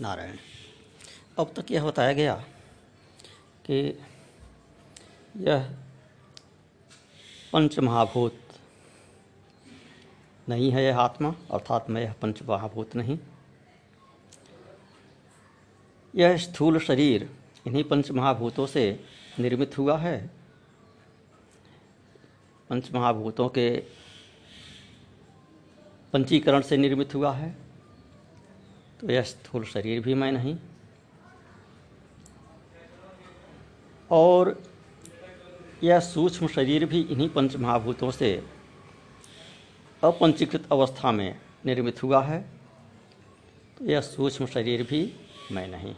नारायण। अब तक यह बताया गया कि यह पंच महाभूत नहीं है यह आत्मा, अर्थात मैं यह पंच महाभूत नहीं। यह स्थूल शरीर इन्हीं पंच महाभूतों से निर्मित हुआ है। पंच महाभूतों के पंचीकरण से निर्मित हुआ है। तो यह स्थूल शरीर भी मैं नहीं। और यह सूक्ष्म शरीर भी इन्हीं पंच महाभूतों से अपंचीकृत अवस्था में निर्मित हुआ है। तो यह सूक्ष्म शरीर भी मैं नहीं।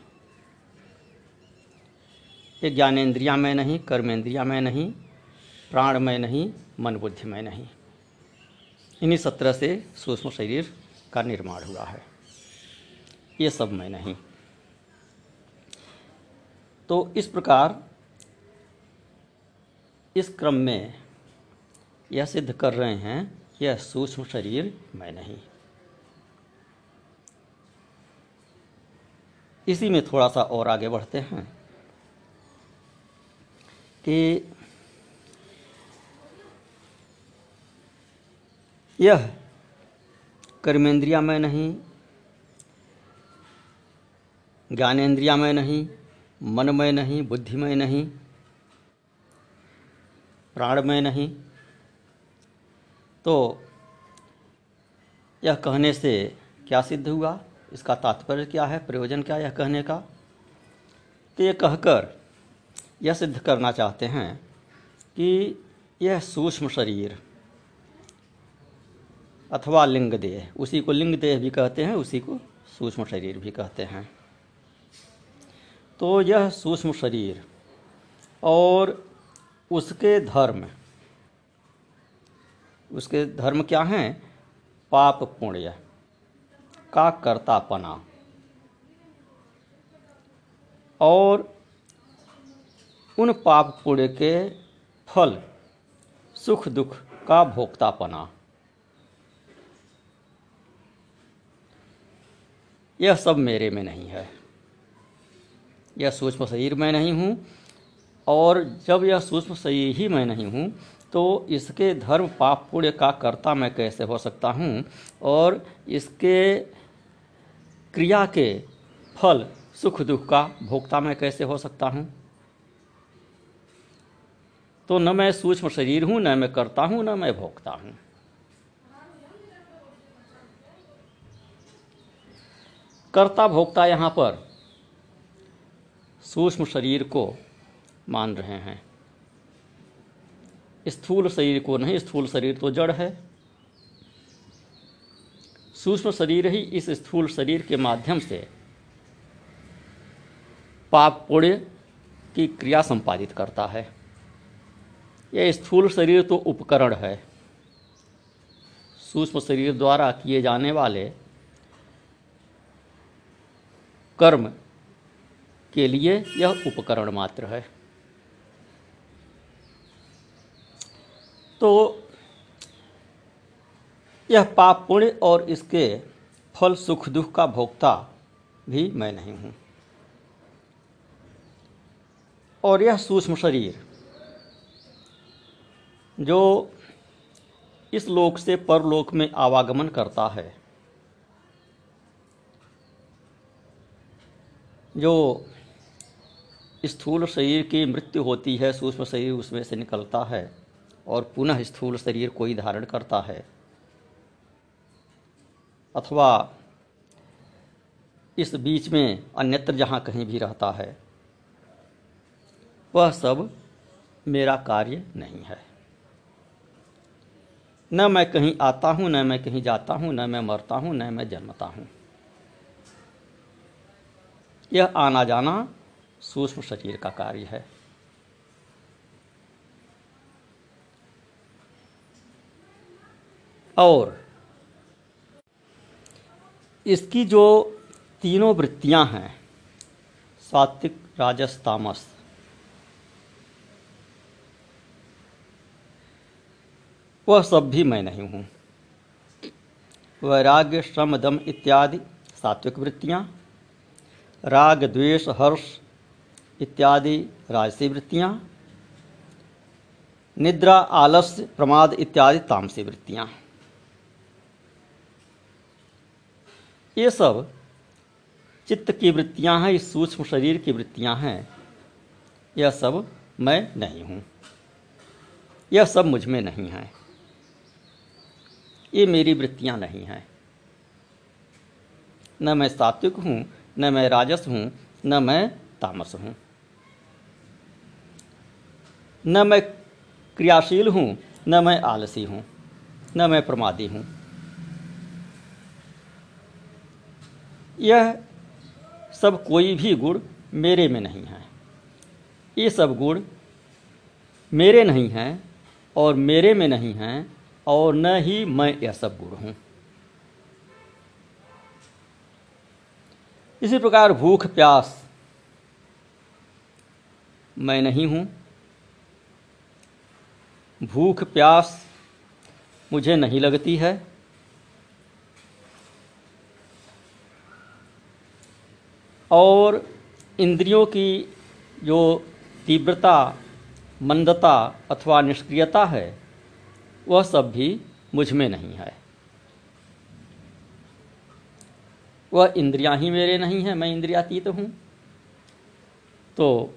ये ज्ञानेन्द्रिया में नहीं कर्मेंद्रिया में नहीं, प्राण में नहीं मन बुद्धि में नहीं। इन्हीं सत्रह से सूक्ष्म शरीर का निर्माण हुआ है। ये सब मैं नहीं तो इस प्रकार इस क्रम में यह सिद्ध कर रहे हैं, यह सूक्ष्म शरीर मैं नहीं इसी में थोड़ा सा और आगे बढ़ते हैं कि यह कर्मेंद्रिया में नहीं ज्ञानेन्द्रिया में नहीं मन में नहीं बुद्धि में नहीं प्राण में नहीं। तो यह कहने से क्या सिद्ध हुआ? इसका तात्पर्य क्या है? प्रयोजन क्या यह कहने का? तो ये कहकर यह सिद्ध करना चाहते हैं कि यह सूक्ष्म शरीर अथवा लिंग देह, उसी को लिंग देह भी कहते हैं, उसी को सूक्ष्म शरीर भी कहते हैं। तो यह सूक्ष्म शरीर और उसके धर्म। उसके धर्म क्या हैं? पाप पुण्य, का कर्तापना। और उन पाप पुण्य के फल, सुख दुख का भोक्तापना। यह सब मेरे में नहीं है। यह सूक्ष्म शरीर मैं नहीं हूँ, और जब यह सूक्ष्म शरीर ही मैं नहीं हूँ तो इसके धर्म पाप पुण्य का कर्ता मैं कैसे हो सकता हूँ? और इसके क्रिया के फल, सुख दुख का भोक्ता मैं कैसे हो सकता हूँ? तो न मैं सूक्ष्म शरीर हूँ, न मैं करता हूँ, न मैं भोगता हूँ। कर्ता भोक्ता यहाँ पर सूक्ष्म शरीर को मान रहे हैं। स्थूल शरीर को नहीं, स्थूल शरीर तो जड़ है। सूक्ष्म शरीर ही इस स्थूल शरीर के माध्यम से पाप पुण्य की क्रिया संपादित करता है। यह स्थूल शरीर तो उपकरण है। सूक्ष्म शरीर द्वारा किए जाने वाले कर्म के लिए यह उपकरण मात्र है। तो यह पाप पुण्य और इसके फल सुख दुख का भोक्ता भी मैं नहीं हूँ। और यह सूक्ष्म शरीर जो इस लोक से परलोक में आवागमन करता है, जो स्थूल शरीर की मृत्यु होती है, सूक्ष्म शरीर उसमें से निकलता है और पुनः स्थूल शरीर कोई धारण करता है। अथवा इस बीच में अन्यत्र जहाँ कहीं भी रहता है, वह सब मेरा कार्य नहीं है। न मैं कहीं आता हूँ, न मैं कहीं जाता हूँ, न मैं मरता हूँ, न मैं जन्मता हूँ। यह आना जाना सूक्ष्म शरीर का कार्य है। और इसकी जो तीनों वृत्तियाँ हैं, सात्विक, राजस, तामस, वह सब भी मैं नहीं हूँ। वैराग्य, श्रम, दम इत्यादि सात्विक वृत्तियाँ, राग, द्वेष, हर्ष इत्यादि राजसी वृत्तियाँ, निद्रा आलस्य प्रमाद इत्यादि तामसी वृत्तियाँ। ये सब चित्त की वृत्तियाँ हैं सूक्ष्म शरीर की वृत्तियाँ हैं। यह सब मैं नहीं हूँ। यह सब मुझमें नहीं है। ये मेरी वृत्तियाँ नहीं हैं। न मैं सात्विक हूँ, न मैं राजस हूँ, न मैं तामस हूँ। न मैं क्रियाशील हूँ, न मैं आलसी हूँ, न मैं प्रमादी हूँ। यह सब कोई भी गुण मेरे में नहीं है। ये सब गुण मेरे नहीं हैं और मेरे में नहीं हैं और न ही मैं यह सब गुण हूँ। इसी प्रकार भूख प्यास मैं नहीं हूँ भूख प्यास मुझे नहीं लगती है। और इंद्रियों की जो तीव्रता, मंदता अथवा निष्क्रियता है, वह सब भी मुझमें नहीं है। वह इंद्रियाँ ही मेरे नहीं हैं, मैं इंद्रियातीत हूँ। तो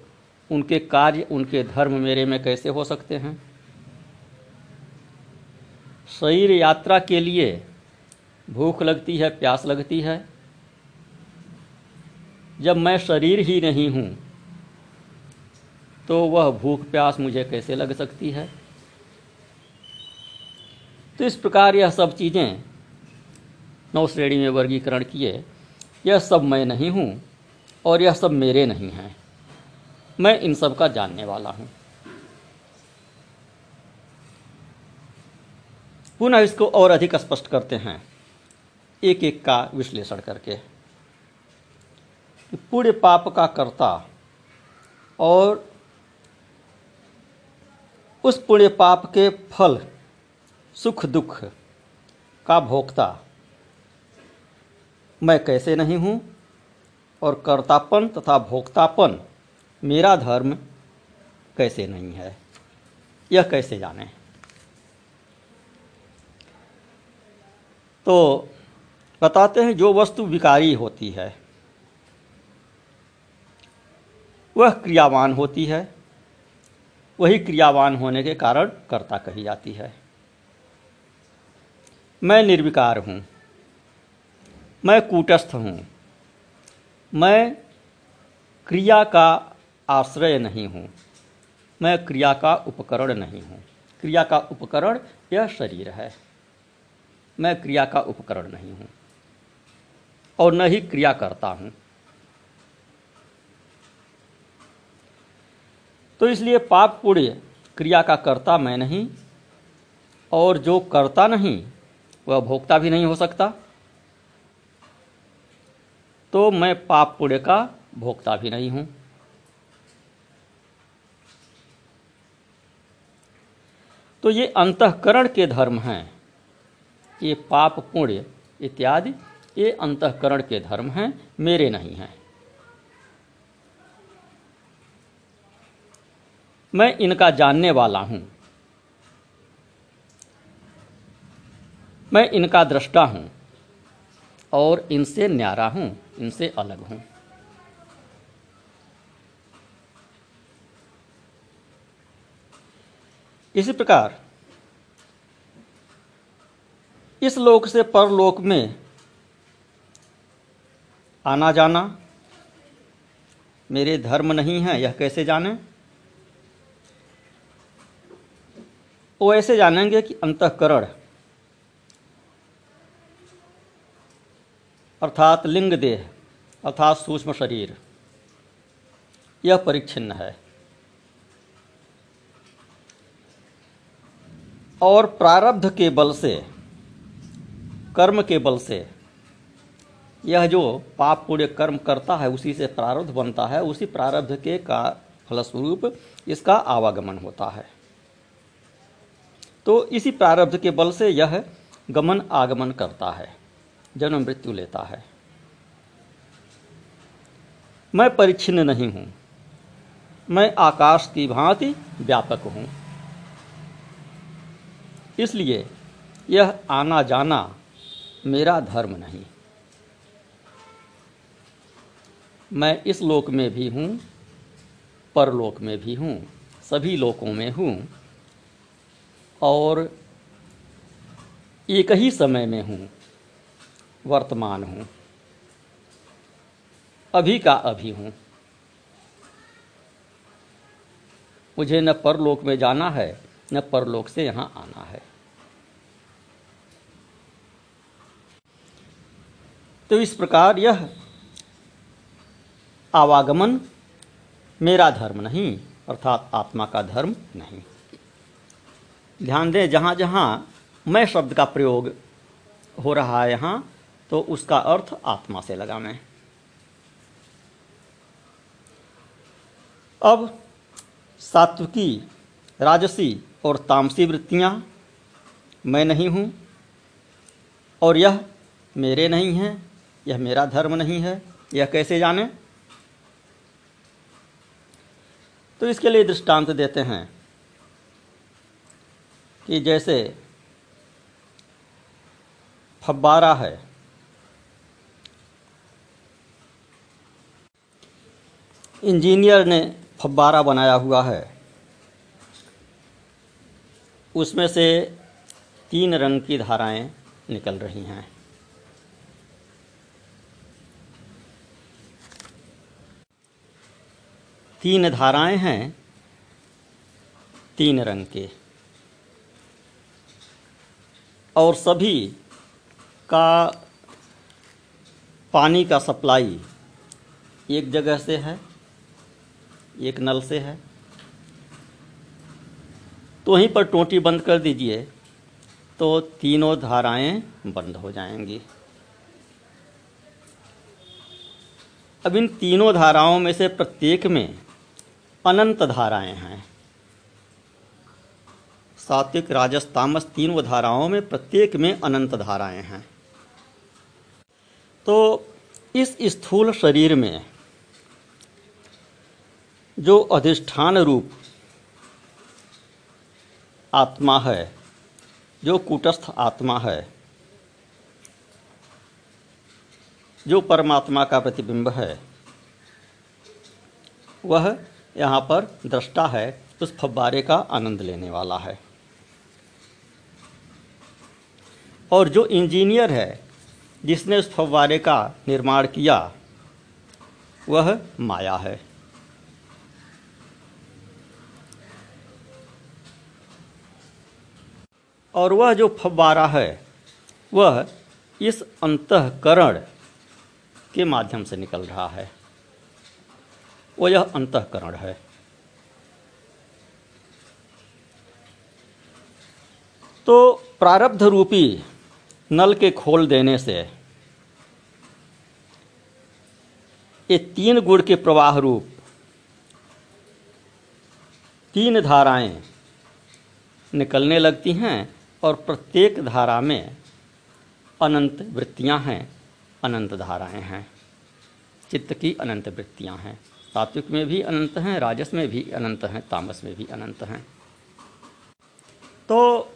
उनके कार्य, उनके धर्म मेरे में कैसे हो सकते हैं? शरीर यात्रा के लिए भूख लगती है, प्यास लगती है। जब मैं शरीर ही नहीं हूँ तो वह भूख, प्यास मुझे कैसे लग सकती है? तो इस प्रकार यह सब चीज़ें नौ श्रेणी में वर्गीकरण किए। यह सब मैं नहीं हूँ और यह सब मेरे नहीं हैं। मैं इन सब का जानने वाला हूँ। पुनः इसको और अधिक स्पष्ट करते हैं। एक एक का विश्लेषण करके। पुण्य पाप का कर्ता और उस पुण्य पाप के फल, सुख दुख का भोक्ता। मैं कैसे नहीं हूँ? और कर्तापन तथा भोक्तापन मेरा धर्म कैसे नहीं है? यह कैसे जाने? तो बताते हैं जो वस्तु विकारी होती है, वह क्रियावान होती है, वही क्रियावान होने के कारण कर्ता कही जाती है। मैं निर्विकार हूँ, मैं कूटस्थ हूँ, मैं क्रिया का आश्रय नहीं हूँ, मैं क्रिया का उपकरण नहीं हूँ। क्रिया का उपकरण यह शरीर है। मैं क्रिया का उपकरण नहीं हूँ और न ही क्रिया करता हूँ। तो इसलिए पाप पुण्य क्रिया का कर्ता मैं नहीं और जो करता नहीं, वह भोक्ता भी नहीं हो सकता। तो मैं पाप पुण्य का भोक्ता भी नहीं हूँ। तो ये अंतकरण के धर्म हैं। ये पाप पुण्य इत्यादि, ये अंतकरण के धर्म हैं, मेरे नहीं हैं। मैं इनका जानने वाला हूँ। मैं इनका दृष्टा हूँ और इनसे न्यारा हूँ, इनसे अलग हूँ। इसी प्रकार इस लोक से परलोक में आना जाना मेरे धर्म नहीं है, यह कैसे जाने? वो ऐसे जानेंगे कि अंतकरण, अर्थात लिंग देह, अर्थात सूक्ष्म शरीर, यह परिच्छिन्न है। और प्रारब्ध के बल से कर्म के बल से। यह जो पाप पुण्य कर्म करता है, उसी से प्रारब्ध बनता है, उसी प्रारब्ध के का फलस्वरूप इसका आवागमन होता है। तो इसी प्रारब्ध के बल से यह गमन आगमन करता है, जन्म मृत्यु लेता है। मैं परिच्छिन्न नहीं हूँ, मैं आकाश की भांति व्यापक हूँ। इसलिए यह आना जाना मेरा धर्म नहीं। मैं इस लोक में भी हूँ, परलोक में भी हूँ, सभी लोकों में हूँ, और एक ही समय में हूँ, वर्तमान हूँ, अभी का अभी हूँ। मुझे न परलोक में जाना है, न परलोक से यहाँ आना है। तो इस प्रकार यह आवागमन मेरा धर्म नहीं, अर्थात आत्मा का धर्म नहीं। ध्यान दें जहाँ जहाँ मैं शब्द का प्रयोग हो रहा है यहाँ तो उसका अर्थ आत्मा से लगा मैं। अब सात्विकी, राजसी और तामसी वृत्तियाँ मैं नहीं हूँ, और यह मेरे नहीं हैं। यह मेरा धर्म नहीं है, यह कैसे जाने? तो इसके लिए दृष्टांत देते हैं कि जैसे फब्बारा है, इंजीनियर ने फब्बारा बनाया हुआ है। उसमें से तीन रंग की धाराएँ निकल रही हैं। तीन धाराएँ हैं, तीन रंग के। और सभी का पानी का सप्लाई एक जगह से है, एक नल से है। तो वहीं पर टोटी बंद कर दीजिए तो तीनों धाराएँ बंद हो जाएँगी। अब इन तीनों धाराओं में से प्रत्येक में अनंत धाराएँ हैं। सात्विक, राजस, तामस तीनों धाराओं में प्रत्येक में अनंत धाराएँ हैं। तो इस स्थूल शरीर में जो अधिष्ठान रूप आत्मा है, जो कूटस्थ आत्मा है, जो परमात्मा का प्रतिबिंब है, वह यहाँ पर दृष्टा है, उस फब्बारे का आनंद लेने वाला है। और जो इंजीनियर है, जिसने उस फव्वारे का निर्माण किया, वह माया है। और वह जो फव्वारा है, वह इस अंतकरण के माध्यम से निकल रहा है। वो यह अंतकरण है। तो प्रारब्ध रूपी नल के खोल देने से ये तीन गुण के प्रवाह रूप, तीन धाराएँ निकलने लगती हैं और प्रत्येक धारा में अनंत वृत्तियाँ हैं, अनंत धाराएँ हैं, चित्त की अनंत वृत्तियाँ हैं। सात्विक में भी अनंत हैं, राजस में भी अनंत हैं, तामस में भी अनंत हैं। तो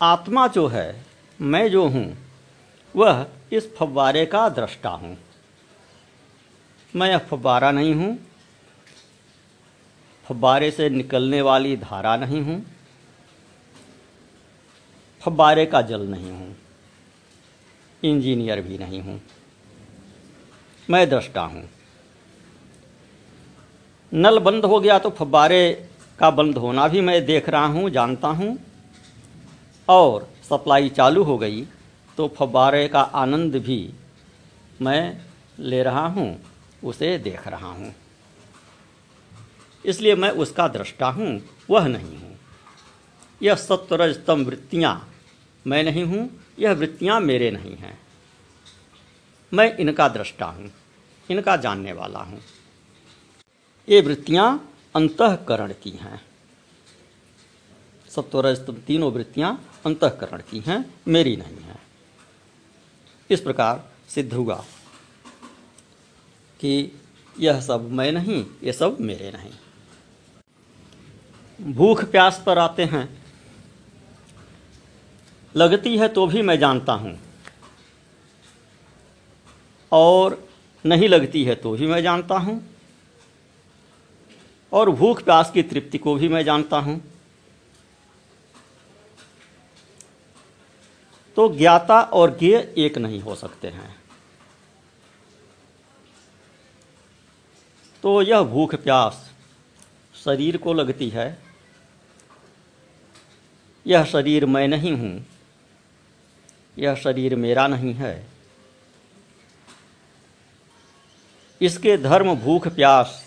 आत्मा जो है, मैं जो हूँ, वह इस फव्वारे का दृष्टा हूँ। मैं यह फव्वारा नहीं हूँ, फव्वारे से निकलने वाली धारा नहीं हूँ, फव्वारे का जल नहीं हूँ, इंजीनियर भी नहीं हूँ। मैं दृष्टा हूँ। नल बंद हो गया तो फब्बारे का बंद होना भी मैं देख रहा हूँ, जानता हूँ। और सप्लाई चालू हो गई तो फब्बारे का आनंद भी मैं ले रहा हूँ, उसे देख रहा हूँ। इसलिए मैं उसका दृष्टा हूँ, वह नहीं हूँ। यह सत्वरजतम वृत्तियाँ मैं नहीं हूँ, यह वृत्तियाँ मेरे नहीं हैं। मैं इनका दृष्टा हूँ, इनका जानने वाला हूँ। ये वृत्तियाँ अंतकरण की हैं। सत्वरजतम तीनों वृत्तियाँ अंतकरण की हैं, मेरी नहीं हैं। इस प्रकार सिद्ध हुआ कि यह सब मैं नहीं, ये सब मेरे नहीं। भूख प्यास पर आते हैं। लगती है तो भी मैं जानता हूँ। और नहीं लगती है तो भी मैं जानता हूँ। और भूख प्यास की तृप्ति को भी मैं जानता हूँ। तो ज्ञाता और ज्ञ एक नहीं हो सकते हैं। तो यह भूख प्यास शरीर को लगती है। यह शरीर मैं नहीं हूँ, यह शरीर मेरा नहीं है। इसके धर्म भूख प्यास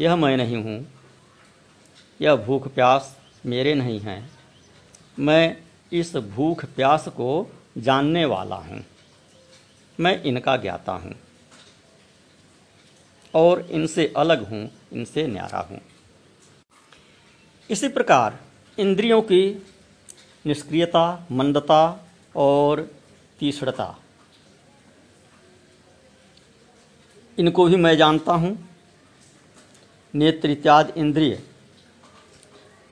यह मैं नहीं हूँ। यह भूख प्यास मेरे नहीं हैं। मैं इस भूख प्यास को जानने वाला हूँ। मैं इनका ज्ञाता हूँ। और इनसे अलग हूँ, इनसे न्यारा हूँ। इसी प्रकार इंद्रियों की निष्क्रियता, मंदता और तीसरता इनको भी मैं जानता हूँ। नेत्र इत्यादि इंद्रिय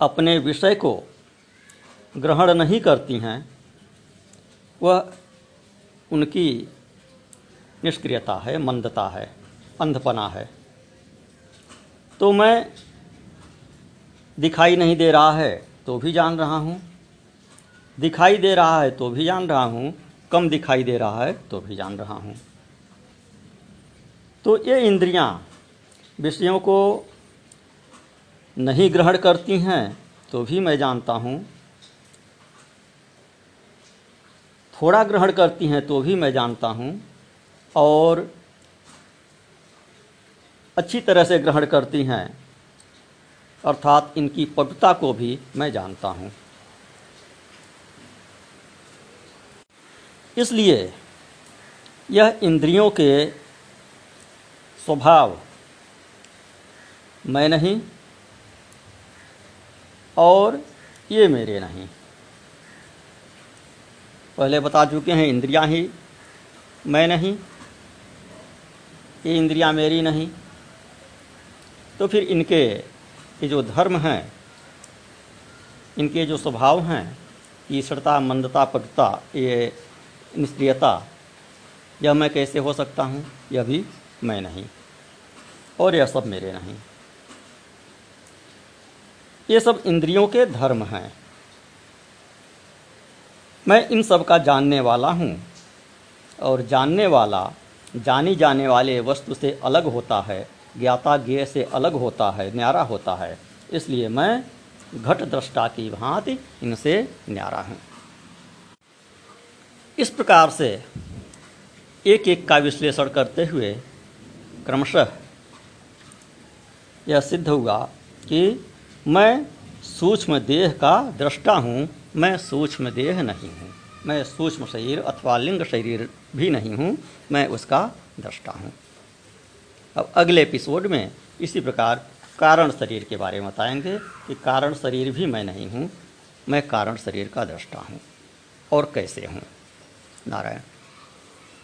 अपने विषय को ग्रहण नहीं करती हैं, वह उनकी निष्क्रियता है, मंदता है, अंधपना है। तो मैं दिखाई नहीं दे रहा है तो भी जान रहा हूँ, दिखाई दे रहा है तो भी जान रहा हूँ, कम दिखाई दे रहा है तो भी जान रहा हूँ। तो ये इंद्रियाँ विषयों को नहीं ग्रहण करती हैं तो भी मैं जानता हूँ। थोड़ा ग्रहण करती हैं तो भी मैं जानता हूँ। और अच्छी तरह से ग्रहण करती हैं, अर्थात इनकी पटुता को भी मैं जानता हूँ। इसलिए यह इंद्रियों के स्वभाव मैं नहीं और ये मेरे नहीं। पहले बता चुके हैं इंद्रियाँ ही, मैं नहीं, ये इंद्रियाँ मेरी नहीं। तो फिर इनके ये जो धर्म हैं, इनके जो स्वभाव हैं, ईश्वरता, मंदता पटुता ये निष्क्रियता, यह मैं कैसे हो सकता हूँ? यह भी मैं नहीं और यह सब मेरे नहीं। ये सब इंद्रियों के धर्म हैं। मैं इन सब का जानने वाला हूँ और जानने वाला, जानी जाने वाले वस्तु से अलग होता है, ज्ञाता ज्ञ से अलग होता है, न्यारा होता है। इसलिए मैं घट दृष्टा की भांति इनसे न्यारा हूँ। इस प्रकार से एक एक का विश्लेषण करते हुए क्रमशः यह सिद्ध हुआ कि मैं सूक्ष्म देह का दृष्टा हूँ, मैं सूक्ष्म देह नहीं हूँ। मैं सूक्ष्म शरीर अथवा लिंग शरीर भी नहीं हूँ, मैं उसका दृष्टा हूँ। अब अगले एपिसोड में इसी प्रकार कारण शरीर के बारे में बताएँगे कि कारण शरीर भी मैं नहीं हूँ, मैं कारण शरीर का दृष्टा हूँ। और कैसे हूँ? नारायण।